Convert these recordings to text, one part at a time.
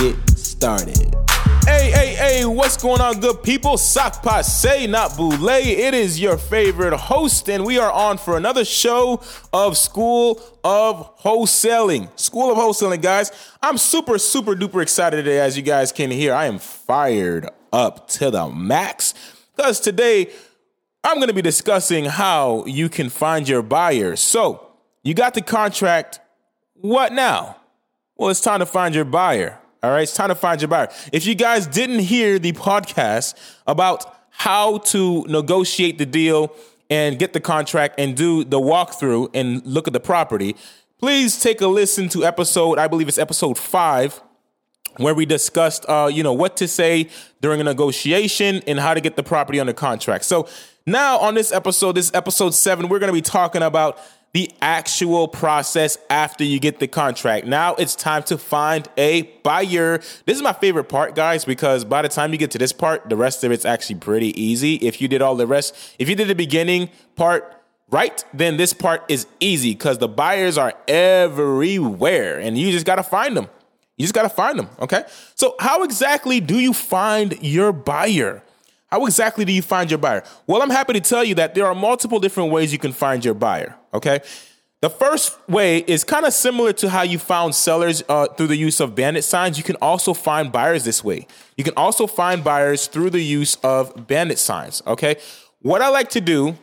get started. Hey, hey, hey, what's going on, good people? Sock Passe, not Boule. It is your favorite host, and we are on for another show of School of Wholesaling. School of Wholesaling, guys. I'm super, super duper excited today, as you guys can hear. I am fired up to the max because today I'm going to be discussing how you can find your buyer. So, you got the contract. What now? Well, it's time to find your buyer. All right, it's time to find your buyer. If you guys didn't hear the podcast about how to negotiate the deal and get the contract and do the walkthrough and look at the property, please take a listen to episode, I believe it's episode five, where we discussed, uh, you know, what to say during a negotiation and how to get the property under contract. So now on this episode, this episode seven, we're going to be talking about the actual process after you get the contract. Now it's time to find a buyer. This is my favorite part, guys, because by the time you get to this part, the rest of it's actually pretty easy. If you did all the rest, if you did the beginning part right, then this part is easy because the buyers are everywhere and you just got to find them. You just got to find them. Okay. So, how exactly do you find your buyer? How exactly do you find your buyer? Well, I'm happy to tell you that there are multiple different ways you can find your buyer. Okay. The first way is kind of similar to how you found sellers uh, through the use of bandit signs. You can also find buyers this way. You can also find buyers through the use of bandit signs. Okay. What I like to do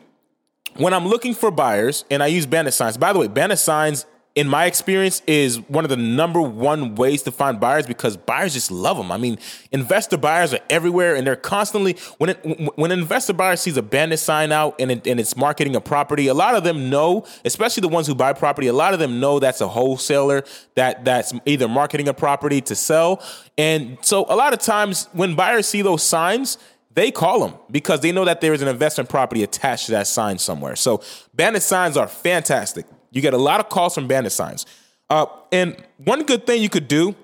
when I'm looking for buyers and I use bandit signs, by the way, bandit signs in my experience, is one of the number one ways to find buyers because buyers just love them. I mean, investor buyers are everywhere, and they're constantly when it, when an investor buyer sees a bandit sign out and, it, and it's marketing a property, a lot of them know, especially the ones who buy property, a lot of them know that's a wholesaler that that's either marketing a property to sell, and so a lot of times when buyers see those signs they call them because they know that there is an investment property attached to that sign somewhere. So bandit signs are fantastic. You get a lot of calls from bandit signs. Uh, and one good thing you could do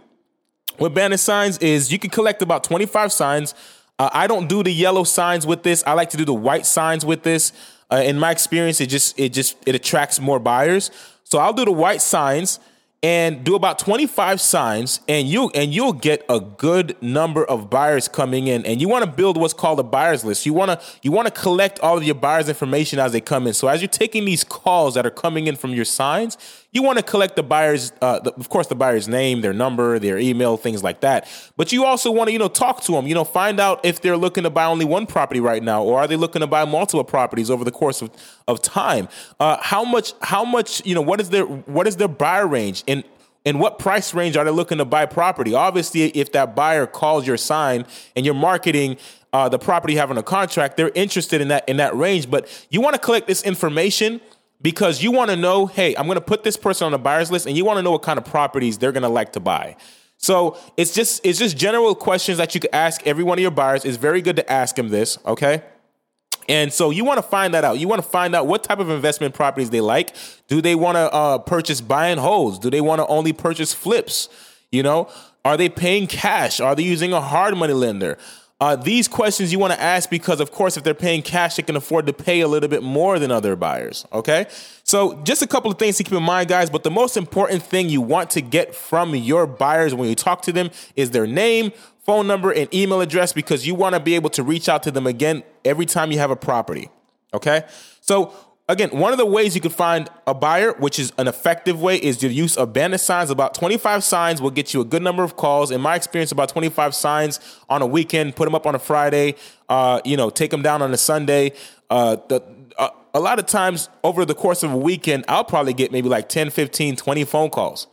with bandit signs is you can collect about 25 signs. Uh, I don't do the yellow signs with this. I like to do the white signs with this. Uh, in my experience, it just it just it attracts more buyers. So I'll do the white signs and do about 25 signs and you and you'll get a good number of buyers coming in. And you want to build what's called a buyers list. You want to you want to collect all of your buyers information as they come in. So as you're taking these calls that are coming in from your signs you want to collect the buyer's uh, the, of course the buyer's name their number their email things like that. But you also want to you know talk to them you know find out if they're looking to buy only one property right now or are they looking to buy multiple properties over the course of, of time? Uh, how much how much you know what is their what is their buyer range? And in what price range are they looking to buy property? Obviously if that buyer calls your sign and you're marketing uh, the property having a contract they're interested in that in that range. But you want to collect this information because you want to know, hey, I'm going to put this person on the buyers list, and you want to know what kind of properties they're going to like to buy. So it's just it's just general questions that you could ask every one of your buyers. It's very good to ask them this, okay? And so you want to find that out. You want to find out what type of investment properties they like. Do they want to uh, purchase buy and holds? Do they want to only purchase flips? You know, are they paying cash? Are they using a hard money lender? Uh, these questions you want to ask because, of course, if they're paying cash, they can afford to pay a little bit more than other buyers. Okay. So, just a couple of things to keep in mind, guys. But the most important thing you want to get from your buyers when you talk to them is their name, phone number, and email address because you want to be able to reach out to them again every time you have a property. Okay. So, Again, one of the ways you can find a buyer, which is an effective way, is the use of bandit signs. About 25 signs will get you a good number of calls. In my experience, about 25 signs on a weekend, put them up on a Friday, uh, you know, take them down on a Sunday. Uh, the, uh, a lot of times over the course of a weekend, I'll probably get maybe like 10, 15, 20 phone calls.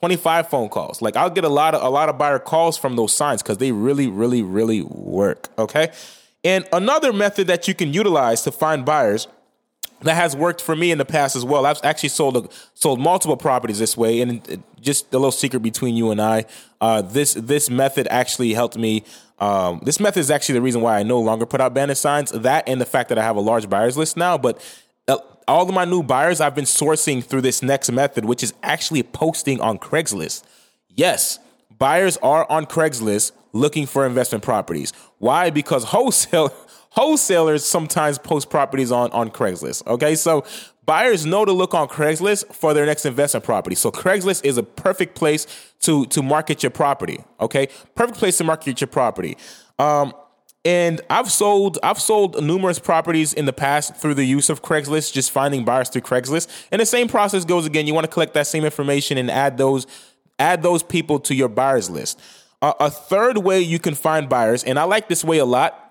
25 phone calls. Like I'll get a lot of a lot of buyer calls from those signs because they really, really, really work. Okay. And another method that you can utilize to find buyers that has worked for me in the past as well. I've actually sold a, sold multiple properties this way, and just a little secret between you and I, uh, this this method actually helped me. Um, this method is actually the reason why I no longer put out bandit signs. That and the fact that I have a large buyers list now, but. Uh, all of my new buyers I've been sourcing through this next method, which is actually posting on Craigslist. Yes, buyers are on Craigslist looking for investment properties. Why? Because wholesale wholesalers sometimes post properties on, on Craigslist. Okay, so buyers know to look on Craigslist for their next investment property. So Craigslist is a perfect place to to market your property. Okay, perfect place to market your property. Um, and I've sold I've sold numerous properties in the past through the use of Craigslist, just finding buyers through Craigslist. And the same process goes again. You want to collect that same information and add those add those people to your buyers list. Uh, a third way you can find buyers, and I like this way a lot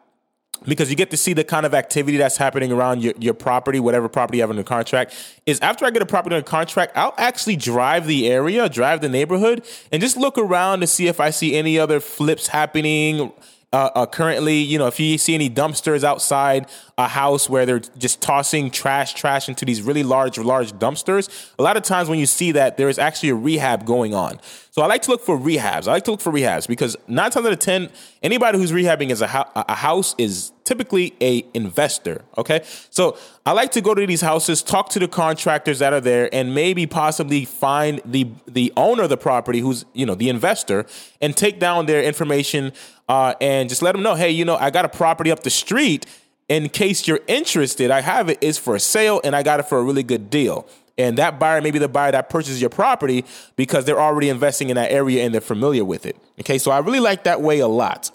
because you get to see the kind of activity that's happening around your, your property, whatever property you have under contract, is after I get a property under contract, I'll actually drive the area, drive the neighborhood, and just look around to see if I see any other flips happening uh, uh, currently, you know, if you see any dumpsters outside a house where they're just tossing trash, trash into these really large, large dumpsters, a lot of times when you see that, there is actually a rehab going on. So I like to look for rehabs. I like to look for rehabs because nine times out of ten, anybody who's rehabbing is a, ho- a house is typically a investor. Okay, so I like to go to these houses, talk to the contractors that are there, and maybe possibly find the the owner of the property, who's you know the investor, and take down their information uh, and just let them know, hey, you know, I got a property up the street. In case you're interested, I have it. It's for sale, and I got it for a really good deal. And that buyer may be the buyer that purchases your property because they're already investing in that area and they're familiar with it. Okay, so I really like that way a lot.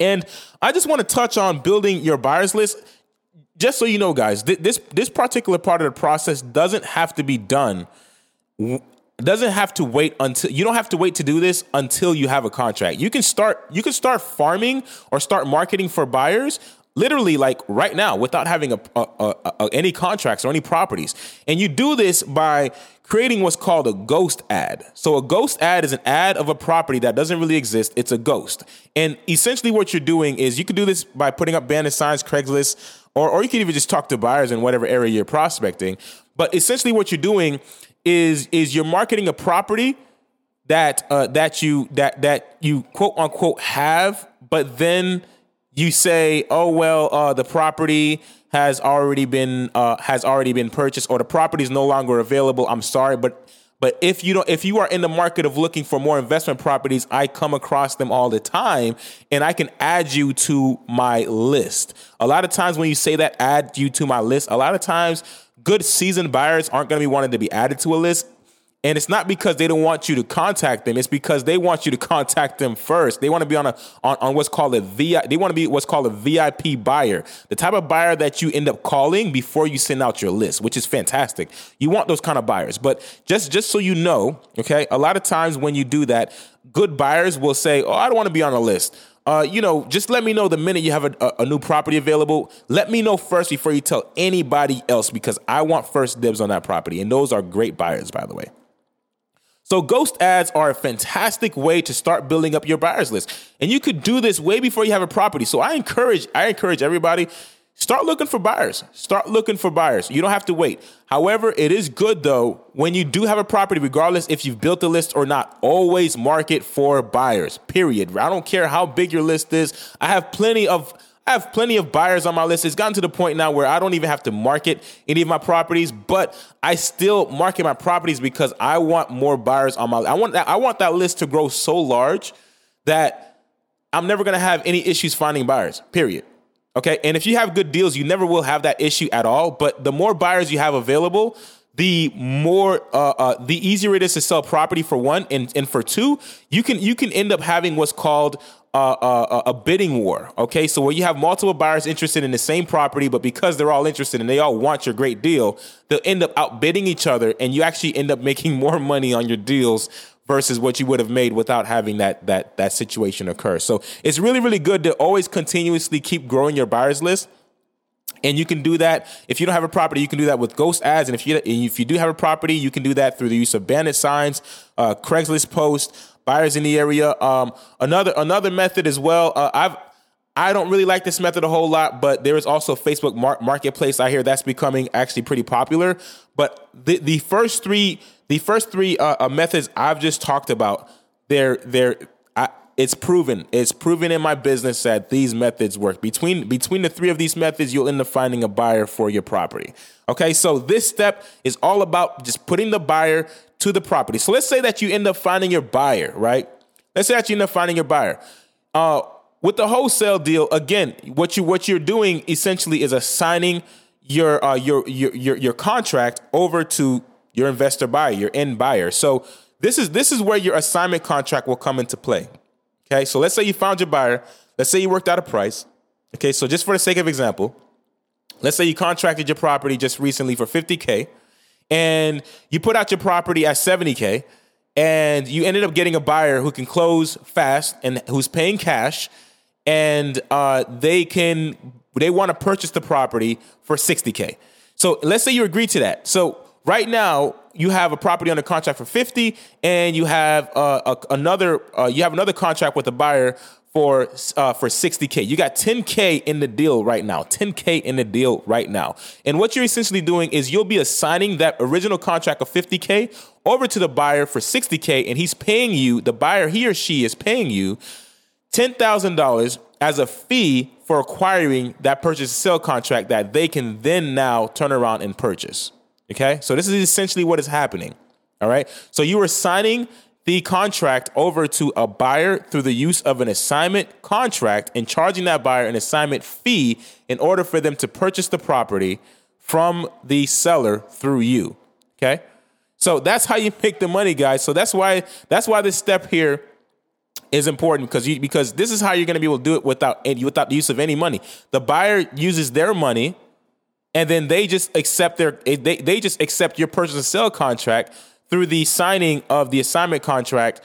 And I just want to touch on building your buyers list. Just so you know, guys, this this particular part of the process doesn't have to be done doesn't have to wait until you don't have to wait to do this until you have a contract. You can start you can start farming or start marketing for buyers literally like right now without having a, a, a, any contracts or any properties. And you do this by creating what's called a ghost ad. So a ghost ad is an ad of a property that doesn't really exist. It's a ghost. And essentially what you're doing is you could do this by putting up bandit signs, Craigslist, or, or you can even just talk to buyers in whatever area you're prospecting. But essentially what you're doing is is you're marketing a property that uh, that you that that you quote unquote have, but then you say, oh well, uh, the property has already been uh, has already been purchased, or the property is no longer available. I'm sorry, but but if you don't, if you are in the market of looking for more investment properties, I come across them all the time, and I can add you to my list. A lot of times when you say that, add you to my list. A lot of times good seasoned buyers aren't going to be wanting to be added to a list. And it's not because they don't want you to contact them. It's because they want you to contact them first. They want to be on a on, on what's called a VI. They want to be what's called a VIP buyer, the type of buyer that you end up calling before you send out your list, which is fantastic. You want those kind of buyers. But just just so you know, okay, a lot of times when you do that, good buyers will say, "Oh, I don't want to be on a list." uh, you know, just let me know the minute you have a, a, a, new property available. Let me know first before you tell anybody else because I want first dibs on that property. And those are great buyers, by the way. So, ghost ads are a fantastic way to start building up your buyers list. And you could do this way before you have a property. So, I encourage, I encourage everybody Start looking for buyers. Start looking for buyers. You don't have to wait. However, it is good though when you do have a property, regardless if you've built a list or not, always market for buyers. Period. I don't care how big your list is. I have plenty of I have plenty of buyers on my list. It's gotten to the point now where I don't even have to market any of my properties, but I still market my properties because I want more buyers on my I want that I want that list to grow so large that I'm never going to have any issues finding buyers. Period. Okay. And if you have good deals, you never will have that issue at all. But the more buyers you have available, the more uh, uh, the easier it is to sell property for one, and, and for two, you can you can end up having what's called a bidding war. Okay, so where you have multiple buyers interested in the same property, but because they're all interested and they all want your great deal, they'll end up outbidding each other, and you actually end up making more money on your deals versus what you would have made without having that that that situation occur. So it's really really good to always continuously keep growing your buyers list. And you can do that if you don't have a property. You can do that with ghost ads, and if you if you do have a property, you can do that through the use of bandit signs, uh, Craigslist post, buyers in the area. Um, another another method as well. Uh, I've I don't really like this method a whole lot, but there is also Facebook Mar- Marketplace. I hear that's becoming actually pretty popular. But the the first three the first three uh, uh, methods I've just talked about, they're they're I, it's proven. It's proven in my business that these methods work. Between between the three of these methods, you'll end up finding a buyer for your property. Okay, so this step is all about just putting the buyer to the property. So let's say that you end up finding your buyer, right? Let's say that you end up finding your buyer. Uh, with the wholesale deal, again, what you what you're doing essentially is assigning your uh, your, your your your contract over to your investor buyer, your end buyer. So this is this is where your assignment contract will come into play. Okay, so let's say you found your buyer. Let's say you worked out a price. Okay, so just for the sake of example, let's say you contracted your property just recently for 50k, and you put out your property at 70k, and you ended up getting a buyer who can close fast and who's paying cash and uh, they can they want to purchase the property for 60k. So let's say you agree to that. So right now you have a property under contract for 50 and you have uh, a, another uh, you have another contract with a buyer for uh, for 60k. You got 10k in the deal right now. 10k in the deal right now. And what you're essentially doing is you'll be assigning that original contract of 50k over to the buyer for 60k and he's paying you the buyer he or she is paying you $10,000 as a fee for acquiring that purchase sale contract that they can then now turn around and purchase. Okay? So this is essentially what is happening. All right? So you are signing the contract over to a buyer through the use of an assignment contract and charging that buyer an assignment fee in order for them to purchase the property from the seller through you. Okay? So that's how you make the money, guys. So that's why that's why this step here is important because you because this is how you're going to be able to do it without without the use of any money. The buyer uses their money, and then they just accept their they they just accept your purchase and sale contract through the signing of the assignment contract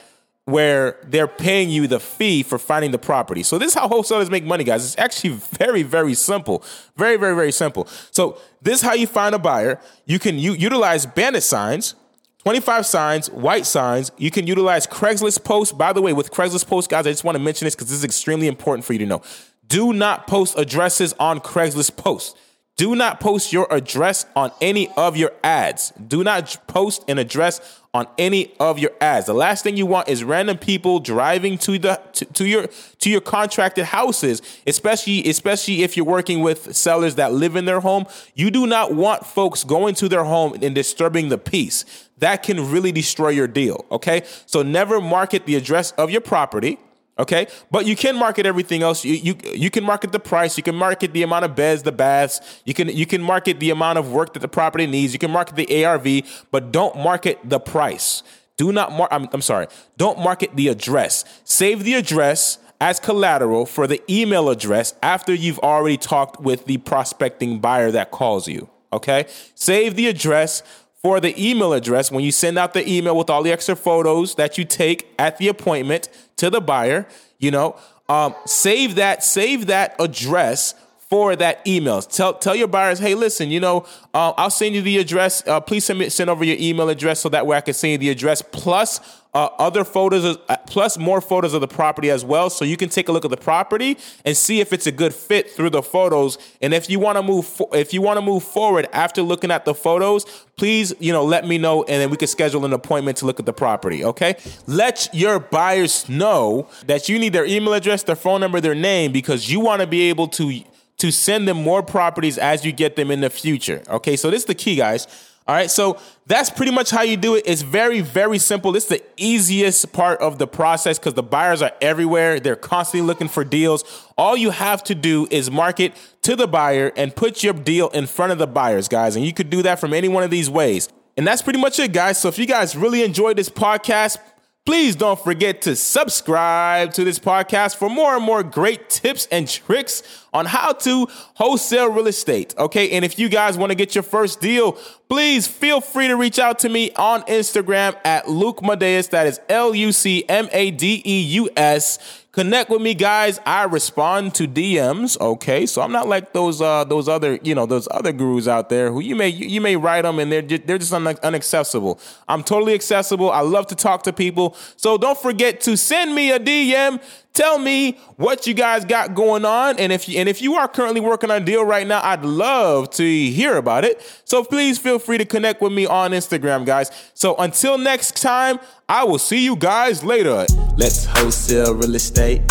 where they're paying you the fee for finding the property. So this is how wholesalers make money, guys. It's actually very, very simple. Very, very, very simple. So this is how you find a buyer. You can u- utilize bandit signs 25 signs, white signs. You can utilize Craigslist posts. By the way, with Craigslist posts, guys, I just want to mention this because this is extremely important for you to know. Do not post addresses on Craigslist posts. Do not post your address on any of your ads. Do not post an address on any of your ads. The last thing you want is random people driving to the to, to, your to your contracted houses, especially especially if you're working with sellers that live in their home. You do not want folks going to their home and disturbing the peace. That can really destroy your deal, okay? So never market the address of your property Okay, but you can market everything else. You, you you can market the price. You can market the amount of beds, the baths. You can you can market the amount of work that the property needs. You can market the ARV, but don't market the price. Do not mark. I'm, I'm sorry. Don't market the address. Save the address as collateral for the email address after you've already talked with the prospecting buyer that calls you. Okay, save the address for the email address when you send out the email with all the extra photos that you take at the appointment to the buyer. You know, um, save that save that address for that email. Tell tell your buyers, hey, listen, you know, uh, I'll send you the address. Uh, please send send over your email address so that way I can send you the address plus uh, other photos, uh, plus more photos of the property as well. So you can take a look at the property and see if it's a good fit through the photos. And if you want to move, fo- if you want to move forward after looking at the photos, please, you know, let me know, and then we can schedule an appointment to look at the property. Okay, let your buyers know that you need their email address, their phone number, their name, because you want to be able to to send them more properties as you get them in the future. Okay, so this is the key, guys. All right, so that's pretty much how you do it. It's very, very simple. It's the easiest part of the process because the buyers are everywhere. They're constantly looking for deals. All you have to do is market to the buyer and put your deal in front of the buyers, guys. And you could do that from any one of these ways. And that's pretty much it, guys. So if you guys really enjoyed this podcast, Please don't forget to subscribe to this podcast for more and more great tips and tricks on how to wholesale real estate. Okay. And if you guys want to get your first deal, please feel free to reach out to me on Instagram at Luc Madeus. That is L U C M A D E U S. Connect with me, guys. I respond to DMs. Okay, so I'm not like those uh, those other you know those other gurus out there who you may you may write them and they're just, they're just un- unaccessible. I'm totally accessible. I love to talk to people. So don't forget to send me a DM Tell me what you guys got going on, and if you, and if you are currently working on a deal right now, I'd love to hear about it. So please feel free to connect with me on Instagram, guys. So until next time, I will see you guys later. Let's wholesale real estate.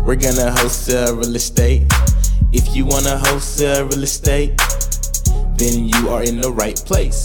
We're gonna wholesale real estate. If you wanna wholesale real estate, then you are in the right place.